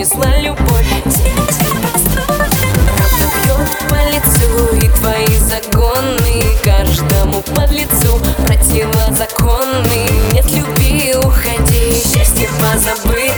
принесла любовь. Правда по лицу и твои загоны Каждому под лицу противозаконны. Нет любви, уходи, счастье позабыть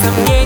смотрит